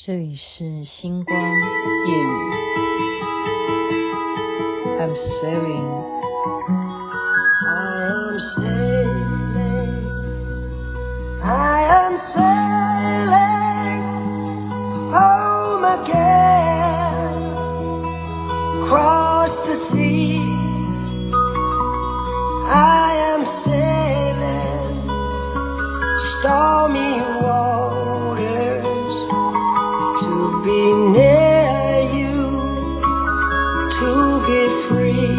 这里是星光夜雨，I'm sailing, to be free.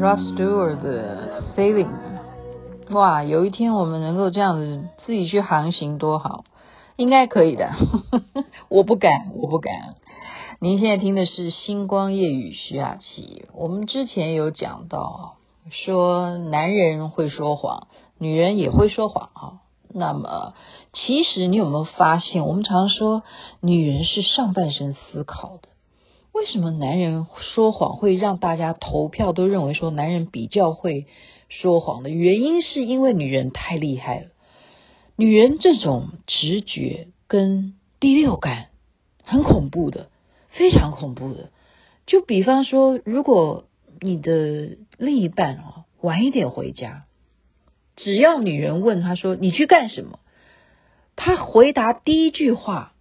Rod Stewart 的 Sailing。哇，有一天我们能够这样子自己去航行多好，应该可以的。我不敢，我不敢。您现在听的是星光夜雨徐雅琪。我们之前有讲到。说男人会说谎，女人也会说谎啊。那么，其实你有没有发现，我们常说女人是上半身思考的。为什么男人说谎会让大家投票都认为说男人比较会说谎的原因，是因为女人太厉害了。女人这种直觉跟第六感很恐怖的，非常恐怖的。就比方说，如果你的另一半啊，晚一点回家，只要女人问他说，你去干什么，他回答第一句话，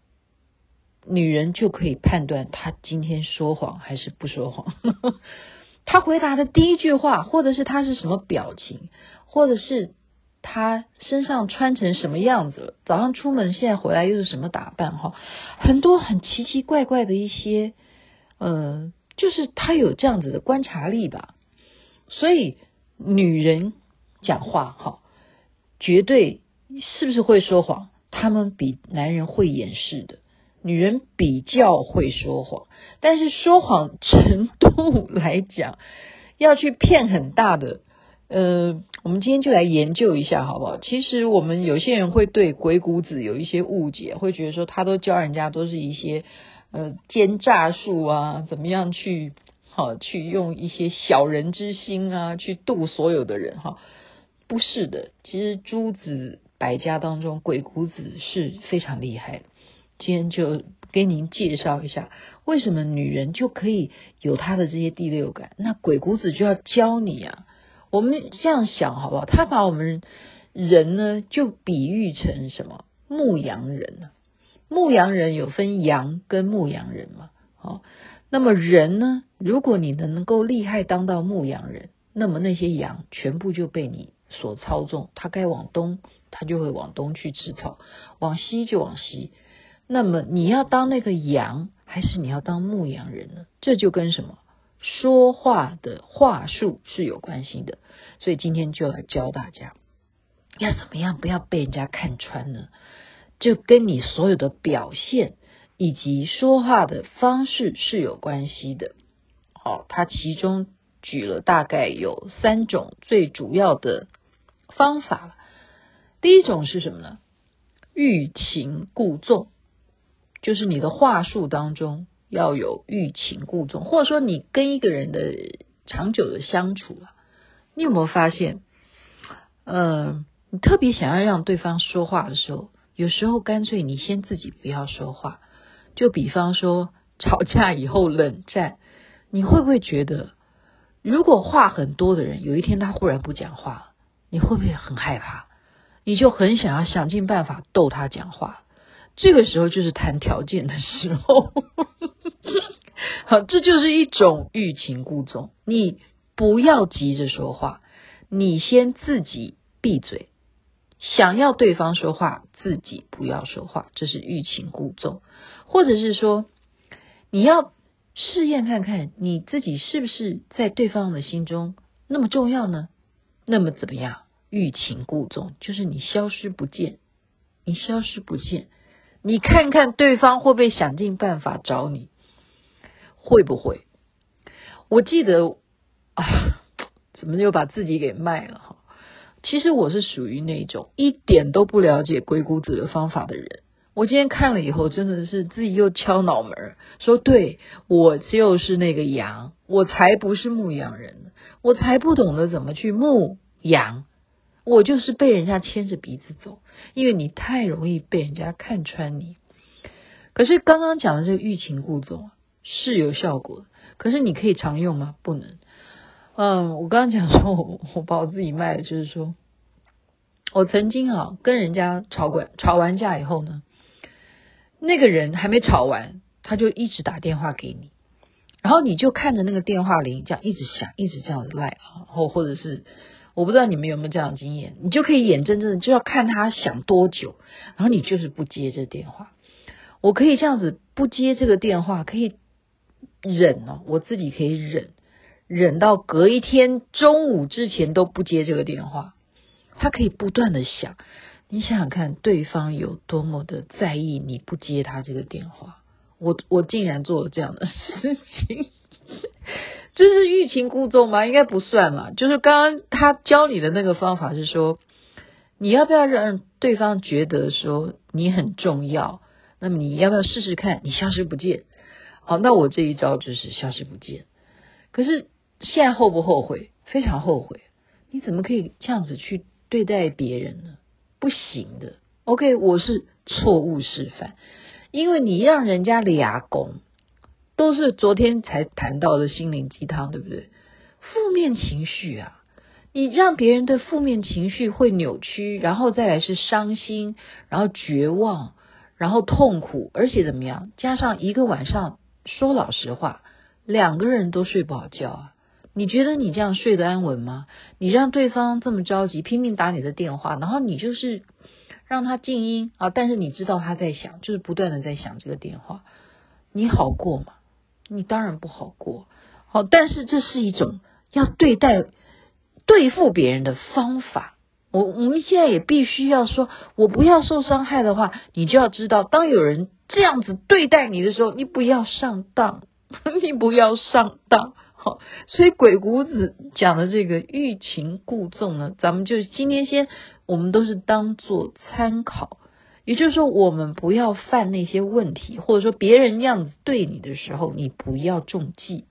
女人就可以判断他今天说谎还是不说谎。他回答的第一句话，或者是他是什么表情，或者是他身上穿成什么样子，早上出门现在回来又是什么打扮哈，很多很奇奇怪怪的一些，呃。就是他有这样子的观察力吧，所以女人讲话哈，绝对是不是会说谎？他们比男人会掩饰的，女人比较会说谎，但是说谎程度来讲，要去骗很大的，呃，我们今天就来研究一下好不好？其实我们有些人会对鬼谷子有一些误解，会觉得说他都教人家都是一些。呃，奸诈术啊，怎么样去好、去用一些小人之心啊，去度所有的人哈、不是的，其实诸子百家当中，鬼谷子是非常厉害的。今天就给您介绍一下，为什么女人就可以有她的这些第六感？那鬼谷子就要教你啊。我们这样想好不好？他把我们人呢，就比喻成什么？牧羊人呢？牧羊人有分羊跟牧羊人嘛？好，那么人呢？如果你能能够厉害当到牧羊人，那么那些羊全部就被你所操纵，它该往东，它就会往东去吃草；往西就往西。那么你要当那个羊，还是你要当牧羊人呢？这就跟什么说话的话术是有关系的。所以今天就来教大家，要怎么样不要被人家看穿呢？就跟你所有的表现以及说话的方式是有关系的。好，他其中举了大概有三种最主要的方法。第一种是什么呢？欲擒故纵，就是你的话术当中要有欲擒故纵，或者说你跟一个人的长久的相处啊，你有没有发现？嗯，你特别想要让对方说话的时候。有时候干脆你先自己不要说话，就比方说 吵架以后冷战，你会不会觉得，如果话很多的人有一天他忽然不讲话，你会不会很害怕？你就很想要想尽办法逗他讲话，这个时候就是谈条件的时候。好，这就是一种欲擒故纵，你不要急着说话，你先自己闭嘴。想要对方说话，自己不要说话，这是欲擒故纵；或者是说，你要试验看看你自己是不是在对方的心中那么重要呢？那么怎么样？欲擒故纵就是你消失不见，你消失不见，你看看对方会不会想尽办法找你？会不会？我记得啊，怎么又把自己给卖了哈？其实我是属于那种一点都不了解鬼谷子的方法的人。我今天看了以后，真的是自己又敲脑门，说对，我就是那个羊，我才不是牧羊人，我才不懂得怎么去牧羊，我就是被人家牵着鼻子走，因为你太容易被人家看穿你。可是刚刚讲的这个欲擒故纵是有效果，可是你可以常用吗？不能。嗯，我刚刚讲说 我我把我自己卖了，就是说我曾经啊跟人家吵过吵完架以后呢，那个人还没吵完，他就一直打电话给你，然后你就看着那个电话铃这样一直响，一直这样子赖啊，或或者是我不知道你们有没有这样的经验，你就可以眼睁睁的就要看他想多久，然后你就是不接这电话。我可以这样子不接这个电话，可以忍哦，我自己可以忍。忍到隔一天中午之前都不接这个电话，他可以不断的想，你想想看，对方有多么的在意你不接他这个电话。我我竟然做了这样的事情，这是欲擒故纵吗？应该不算嘛。就是刚刚他教你的那个方法是说，你要不要让对方觉得说你很重要？那么你要不要试试看，你消失不见？好，那我这一招就是消失不见。可是。现在后不后悔？非常后悔。你怎么可以这样子去对待别人呢？不行的。OK，我是错误示范，因为你让人家俩拱，都是昨天才谈到的心灵鸡汤，对不对？负面情绪啊，你让别人的负面情绪会扭曲，然后再来是伤心，然后绝望，然后痛苦，而且怎么样？加上一个晚上，说老实话，两个人都睡不好觉啊。你觉得你这样睡得安稳吗？你让对方这么着急，拼命打你的电话，然后你就是让他静音啊，但是你知道他在想，就是不断的在想这个电话，你好过吗？你当然不好过。好，但是这是一种要对待对付别人的方法。我我们现在也必须要说，我不要受伤害的话，你就要知道，当有人这样子对待你的时候，你不要上当，你不要上当。好，所以鬼谷子讲的这个欲擒故纵呢，咱们就今天先，我们都是当做参考，也就是说，我们不要犯那些问题，或者说别人样子对你的时候，你不要中计。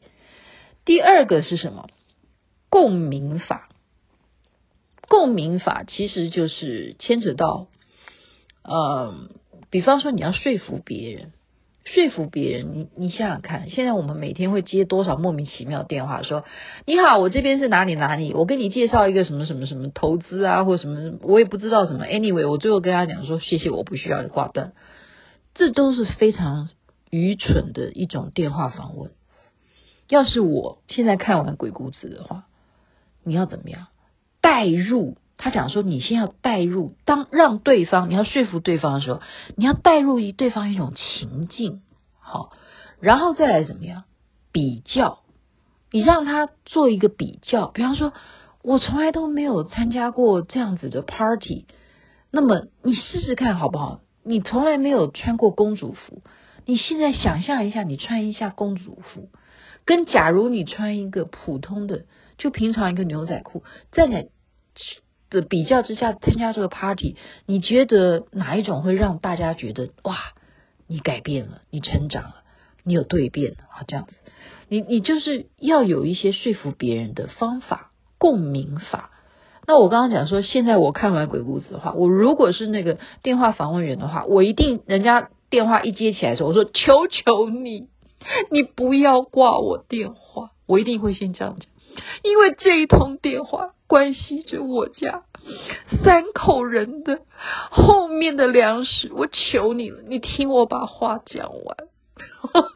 第二个是什么？共鸣法。共鸣法其实就是牵扯到，呃，比方说你要说服别人。说服别人，你你想想看，现在我们每天会接多少莫名其妙电话，说你好，我这边是哪里哪里，我给你介绍一个什么什么什么投资啊，或什么，我也不知道什么。Anyway，我最后跟他讲说谢谢，我不需要挂断，这都是非常愚蠢的一种电话访问。要是我现在看完鬼谷子的话，你要怎么样带入？他讲说，你先要带入，当让对方你要说服对方的时候，你要带入一对方一种情境，好，然后再来怎么样比较？你让他做一个比较，比方说，我从来都没有参加过这样子的 party，那么你试试看好不好？你从来没有穿过公主服，你现在想象一下，你穿一下公主服，跟假如你穿一个普通的，就平常一个牛仔裤，在。的比较之下，参加这个 party，你觉得哪一种会让大家觉得哇，你改变了，你成长了，你有蜕变啊？这样子，你你就是要有一些说服别人的方法，共鸣法。那我刚刚讲说，现在我看完鬼谷子的话，我如果是那个电话访问员的话，我一定人家电话一接起来的时候，我说求求你，你不要挂我电话，我一定会先这样讲，因为这一通电话。关系着我家三口人的后面的粮食，我求你了，你听我把话讲完。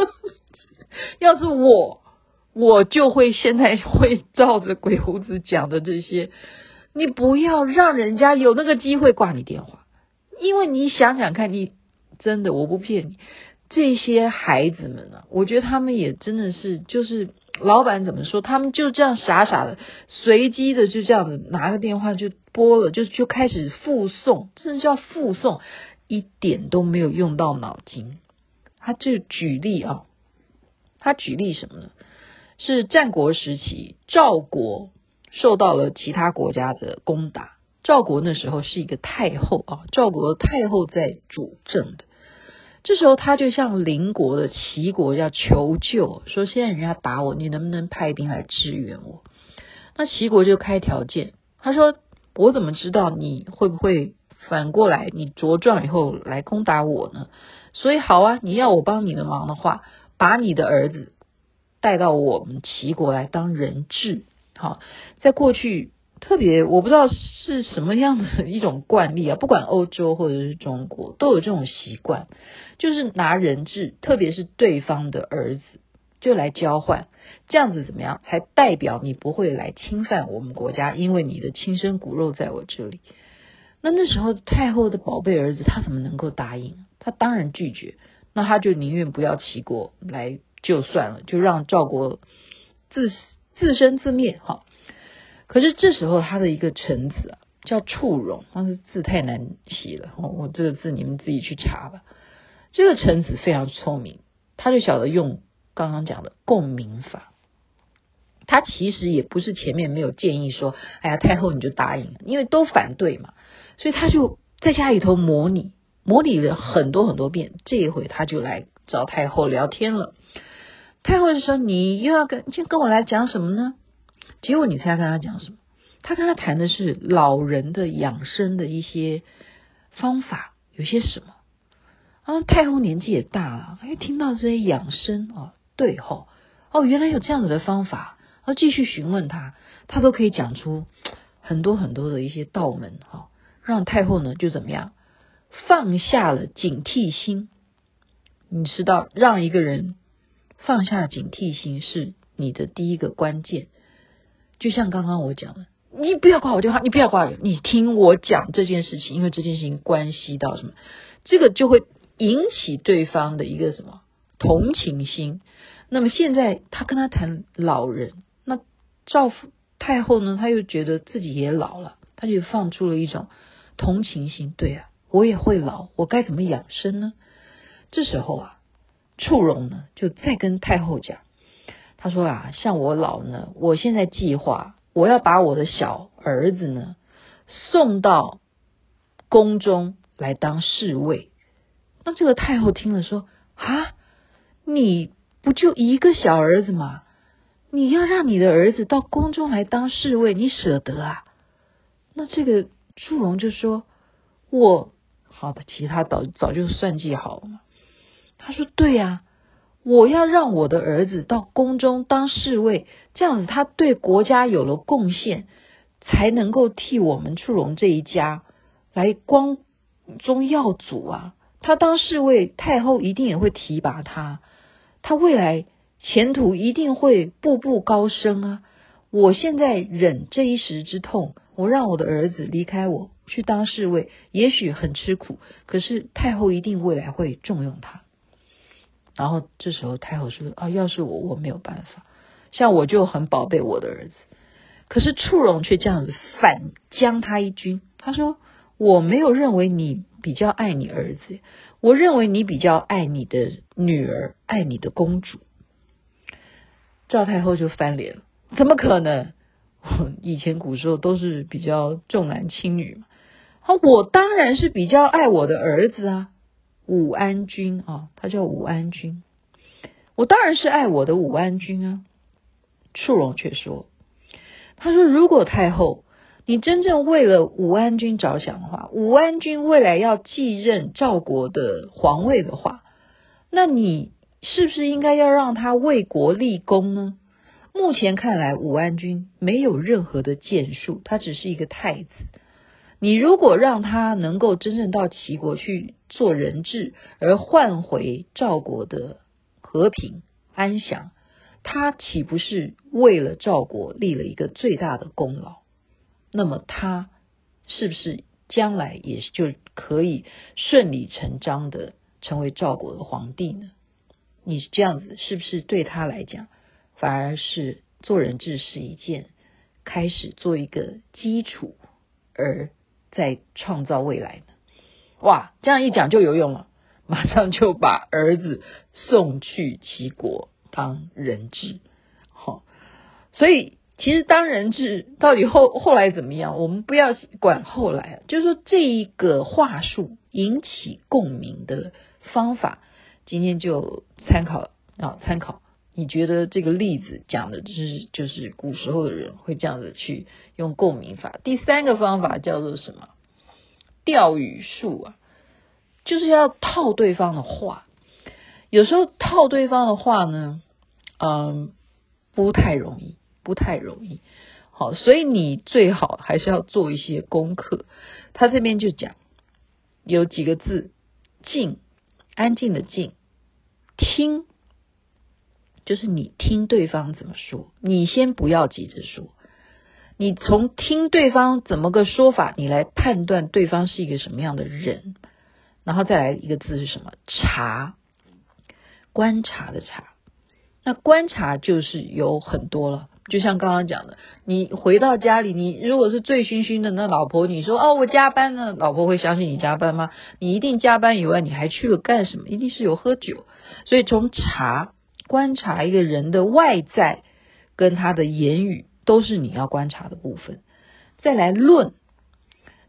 要是我，我就会现在会照着鬼谷子讲的这些，你不要让人家有那个机会挂你电话，因为你想想看，你真的我不骗你，这些孩子们啊，我觉得他们也真的是就是。老板怎么说？他们就这样傻傻的、随机的，就这样子拿个电话就拨了，就就开始复诵，这叫复送，一点都没有用到脑筋。他就举例啊，他举例什么呢？是战国时期，赵国受到了其他国家的攻打。赵国那时候是一个太后啊，赵国太后在主政的。这时候他就向邻国的齐国要求救，说现在人家打我，你能不能派兵来支援我？那齐国就开条件，他说我怎么知道你会不会反过来，你茁壮以后来攻打我呢？所以好啊，你要我帮你的忙的话，把你的儿子带到我们齐国来当人质。好，在过去特别我不知道是什么样的一种惯例啊，不管欧洲或者是中国都有这种习惯，就是拿人质，特别是对方的儿子，就来交换，这样子怎么样才代表你不会来侵犯我们国家？因为你的亲生骨肉在我这里。那那时候太后的宝贝儿子，他怎么能够答应？他当然拒绝。那他就宁愿不要齐国来就算了，就让赵国自自生自灭。哈，可是这时候他的一个臣子啊，叫触戎，他的字太难写了。我这个字你们自己去查吧。这个臣子非常聪明，他就晓得用刚刚讲的共鸣法。他其实也不是前面没有建议说，哎呀，太后你就答应，因为都反对嘛。所以他就在家里头模拟，模拟了很多很多遍。这一回他就来找太后聊天了。太后就说：“你又要跟就跟我来讲什么呢？”结果你猜他跟他讲什么？他跟他谈的是老人的养生的一些方法，有些什么？啊，太后年纪也大了，哎，听到这些养生哦，对吼，哦，原来有这样子的方法。然后继续询问他，他都可以讲出很多很多的一些道门哈。让太后呢就怎么样放下了警惕心，你知道，让一个人放下警惕心是你的第一个关键。就像刚刚我讲的，你不要挂我电话，你不要挂我，你听我讲这件事情，因为这件事情关系到什么，这个就会引起对方的一个什么同情心。那么现在他跟他谈老人，那赵太后呢，他又觉得自己也老了，他就放出了一种。同情心，对啊，我也会老，我该怎么养生呢？这时候啊，触戎呢就再跟太后讲，他说啊，像我老呢，我现在计划，我要把我的小儿子呢送到宫中来当侍卫。那这个太后听了说啊，你不就一个小儿子吗？你要让你的儿子到宫中来当侍卫，你舍得啊？那这个。祝融就说：“我好的，其他早早就算计好了。”他说：“对呀，我要让我的儿子到宫中当侍卫，这样子他对国家有了贡献，才能够替我们触戎这一家来光宗耀祖啊。他当侍卫，太后一定也会提拔他，他未来前途一定会步步高升啊。我现在忍这一时之痛。”我让我的儿子离开我去当侍卫，也许很吃苦，可是太后一定未来会重用他。然后这时候太后说：“啊，要是我，我没有办法。像我就很宝贝我的儿子，可是触戎却这样子反将他一军。他说：我没有认为你比较爱你儿子，我认为你比较爱你的女儿，爱你的公主。”赵太后就翻脸了：“怎么可能？”以前古时候都是比较重男轻女嘛，好，我当然是比较爱我的儿子啊，武安君啊、他叫武安君，我当然是爱我的武安君啊。触戎却说，他说如果太后你真正为了武安君着想的话，武安君未来要继任赵国的皇位的话，那你是不是应该要让他为国立功呢？目前看来，武安君没有任何的建树，他只是一个太子。你如果让他能够真正到齐国去做人质，而换回赵国的和平安详，他岂不是为了赵国立了一个最大的功劳？那么他是不是将来也就可以顺理成章的成为赵国的皇帝呢？你这样子是不是对他来讲？反而是做人质是一件开始做一个基础，而在创造未来呢？哇，这样一讲就有用了，马上就把儿子送去齐国当人质。好、哦，所以其实当人质到底后后来怎么样，我们不要管后来，就是说这一个话术引起共鸣的方法，今天就参考啊，参考。你觉得这个例子讲的就是就是古时候的人会这样子去用共鸣法。第三个方法叫做什么？钓鱼术啊！就是要套对方的话。有时候套对方的话呢，嗯，不太容易，不太容易。好，所以你最好还是要做一些功课。他这边就讲有几个字：静，安静的静，听，就是你听对方怎么说，你先不要急着说，你从听对方怎么个说法，你来判断对方是一个什么样的人，然后再来一个字是什么？察。观察的察，那观察就是有很多了。就像刚刚讲的，你回到家里，你如果是醉醺醺的，那老婆你说哦，我加班呢，老婆会相信你加班吗？你一定加班以外，你还去了干什么？一定是有喝酒。所以从察观察一个人的外在跟他的言语，都是你要观察的部分。再来论，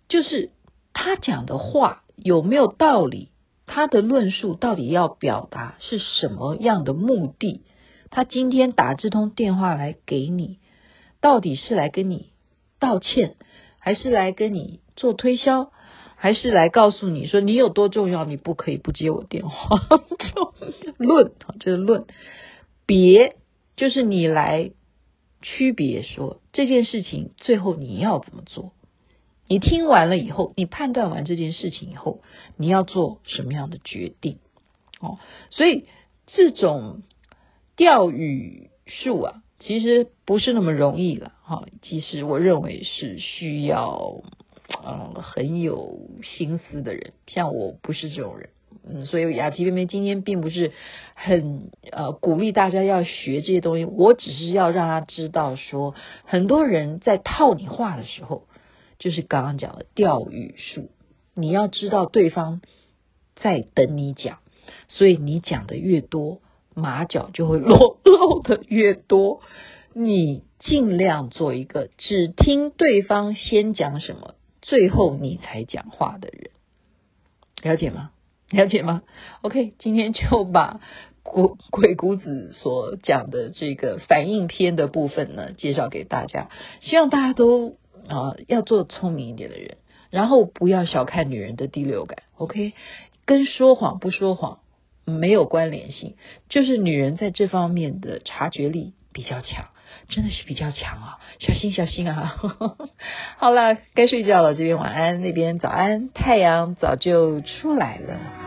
就是他讲的话有没有道理。他的论述到底要表达是什么样的目的？他今天打这通电话来给你，到底是来跟你道歉，还是来跟你做推销，还是来告诉你说你有多重要，你不可以不接我电话？论，就是论，别，就是你来区别说这件事情最后你要怎么做。你听完了以后，你判断完这件事情以后，你要做什么样的决定？哦，所以这种钓鱼术啊，其实不是那么容易了。哈、哦，其实我认为是需要嗯很有心思的人，像我不是这种人，嗯，所以雅琪妹妹今天并不是很呃鼓励大家要学这些东西，我只是要让他知道说，很多人在套你话的时候。就是刚刚讲的钓语术，你要知道对方在等你讲，所以你讲的越多，马脚就会露露的越多。你尽量做一个只听对方先讲什么，最后你才讲话的人，了解吗？了解吗？OK，今天就把鬼鬼谷子所讲的这个反应篇的部分呢，介绍给大家，希望大家都。啊，要做聪明一点的人，然后不要小看女人的第六感，OK？跟说谎不说谎没有关联性，就是女人在这方面的察觉力比较强，真的是比较强啊！小心小心啊！好了，该睡觉了，这边晚安，那边早安，太阳早就出来了。